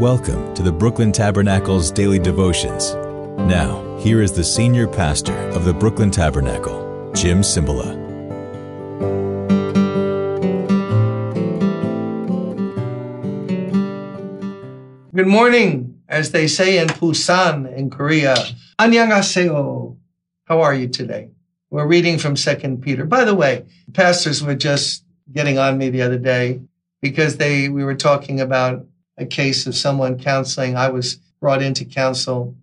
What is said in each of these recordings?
Welcome to the Brooklyn Tabernacle's daily devotions. Now, here is the senior pastor of the Brooklyn Tabernacle, Jim Cymbala. Good morning, as they say in Busan in Korea. Annyeonghaseyo. How are you today? We're reading from Second Peter. By the way, pastors were just getting on me the other day because they we were talking about a case of someone counseling. I was brought in to counsel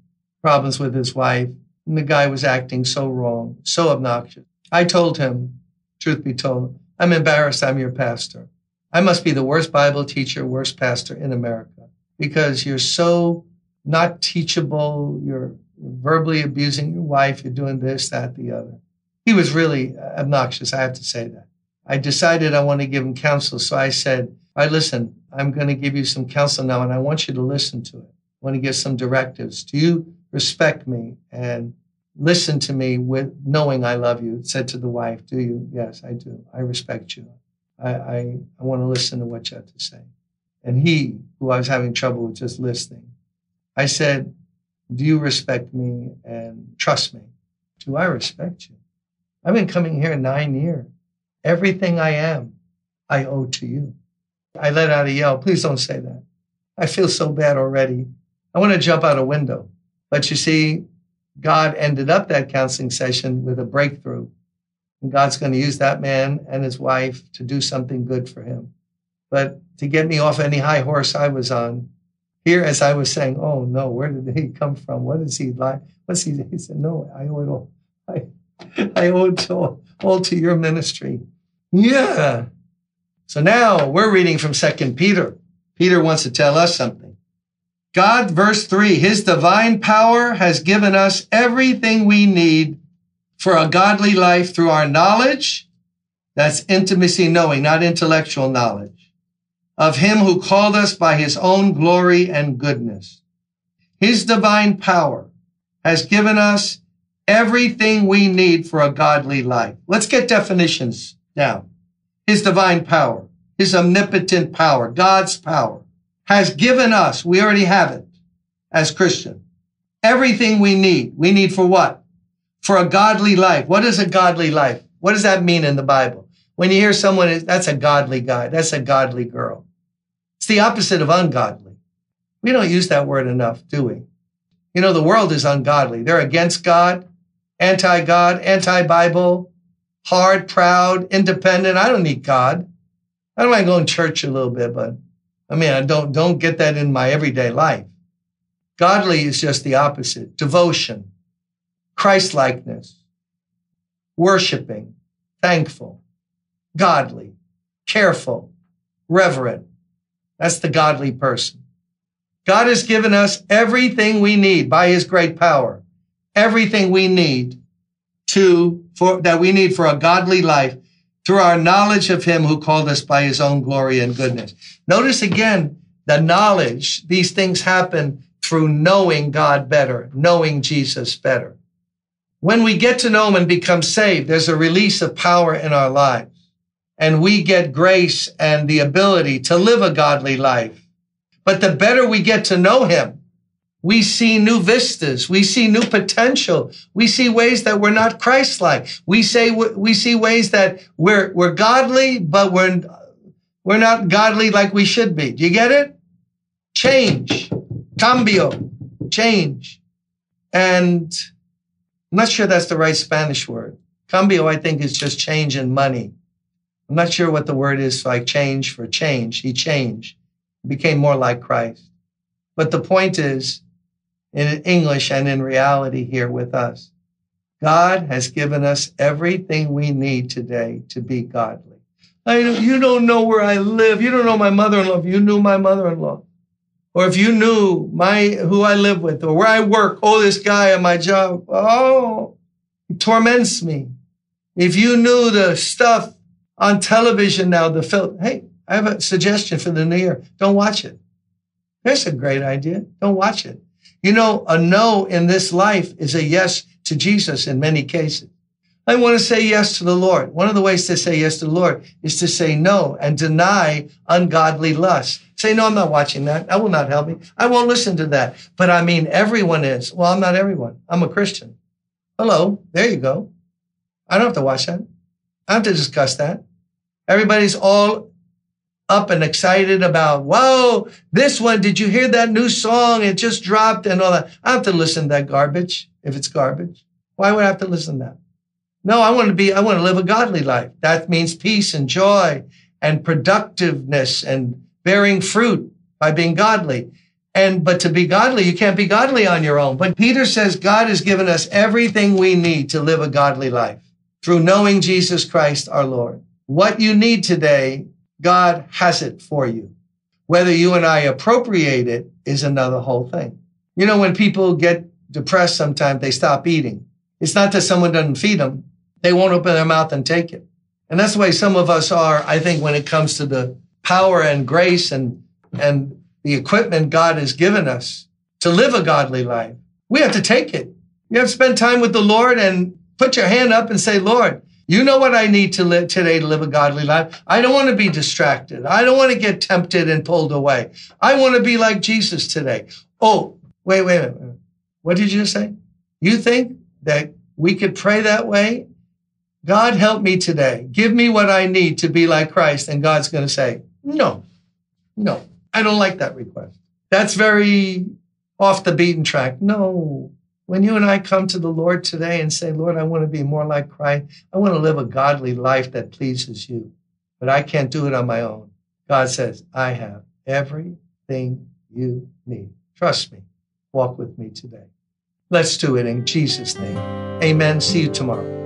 problems with his wife, and the guy was acting so wrong, so obnoxious. I told him, truth be told, I'm embarrassed I'm your pastor. I must be the worst Bible teacher, worst pastor in America because you're so not teachable. You're verbally abusing your wife. You're doing this, that, the other. He was really obnoxious. I have to say that. I decided I want to give him counsel. So I said, all right, listen, I'm going to give you some counsel now and I want you to listen to it. I want to give some directives. Do you respect me and listen to me with knowing I love you? Said to the wife, do you? Yes, I do. I respect you. I, I, I want to listen to what you have to say. And he, who I was having trouble with just listening, I said, Do you respect me and trust me? Do I respect you? I've been coming here nine years. Everything I am, I owe to you. I let out a yell. Please don't say that. I feel so bad already. I want to jump out a window. But you see, God ended up that counseling session with a breakthrough. And God's going to use that man and his wife to do something good for him. But to get me off any high horse I was on, here as I was saying, oh no, where did he come from? What is he like? What's he? He said, no, I owe it all. I, I owe it all, all to your ministry. Yeah. So now we're reading from Second Peter. Peter wants to tell us something. God, verse three, his divine power has given us everything we need for a godly life through our knowledge. That's intimacy knowing, not intellectual knowledge of him who called us by his own glory and goodness. His divine power has given us everything we need for a godly life. Let's get definitions down. His divine power, his omnipotent power, God's power has given us, we already have it as Christian, everything we need. We need for what? For a godly life. What is a godly life? What does that mean in the Bible? When you hear someone, that's a godly guy, that's a godly girl. It's the opposite of ungodly. We don't use that word enough, do we? You know, the world is ungodly. They're against God, anti God, anti Bible, hard, proud, independent. I don't need God. I don't mind going to church a little bit, but I mean, I don't, don't get that in my everyday life. Godly is just the opposite devotion, Christ likeness, worshiping, thankful, godly, careful, reverent. That's the godly person. God has given us everything we need by his great power, everything we need to, for, that we need for a godly life through our knowledge of him who called us by his own glory and goodness. Notice again, the knowledge, these things happen through knowing God better, knowing Jesus better. When we get to know him and become saved, there's a release of power in our lives and we get grace and the ability to live a godly life. But the better we get to know him, we see new vistas. We see new potential. We see ways that we're not Christ-like. We say, we see ways that we're, we're godly, but we're, we're not godly like we should be. Do you get it? Change. Cambio. Change. And I'm not sure that's the right Spanish word. Cambio, I think, is just change in money. I'm not sure what the word is like change for change. He changed, became more like Christ. But the point is, in English and in reality here with us, God has given us everything we need today to be godly. I, you don't know where I live. You don't know my mother-in-law. If you knew my mother-in-law, or if you knew my who I live with, or where I work, oh, this guy at my job, oh, he torments me. If you knew the stuff on television now, the film. Hey, I have a suggestion for the new year. Don't watch it. That's a great idea. Don't watch it. You know, a no in this life is a yes to Jesus in many cases. I want to say yes to the Lord. One of the ways to say yes to the Lord is to say no and deny ungodly lust. Say, no, I'm not watching that. That will not help me. I won't listen to that. But I mean, everyone is. Well, I'm not everyone. I'm a Christian. Hello. There you go. I don't have to watch that. I don't have to discuss that. Everybody's all up and excited about, whoa, this one, did you hear that new song? It just dropped and all that. I have to listen to that garbage if it's garbage. Why would I have to listen to that? No, I want to be, I want to live a godly life. That means peace and joy and productiveness and bearing fruit by being godly. And, but to be godly, you can't be godly on your own. But Peter says God has given us everything we need to live a godly life through knowing Jesus Christ our Lord. What you need today, God has it for you. Whether you and I appropriate it is another whole thing. You know, when people get depressed, sometimes they stop eating. It's not that someone doesn't feed them they won't open their mouth and take it. And that's the way some of us are, I think, when it comes to the power and grace and, and the equipment God has given us to live a godly life. We have to take it. You have to spend time with the Lord and put your hand up and say, Lord, you know what I need to live today to live a godly life. I don't want to be distracted. I don't want to get tempted and pulled away. I want to be like Jesus today. Oh, wait, wait a minute. What did you just say? You think that we could pray that way God help me today. Give me what I need to be like Christ. And God's going to say, no, no, I don't like that request. That's very off the beaten track. No. When you and I come to the Lord today and say, Lord, I want to be more like Christ. I want to live a godly life that pleases you, but I can't do it on my own. God says, I have everything you need. Trust me. Walk with me today. Let's do it in Jesus' name. Amen. See you tomorrow.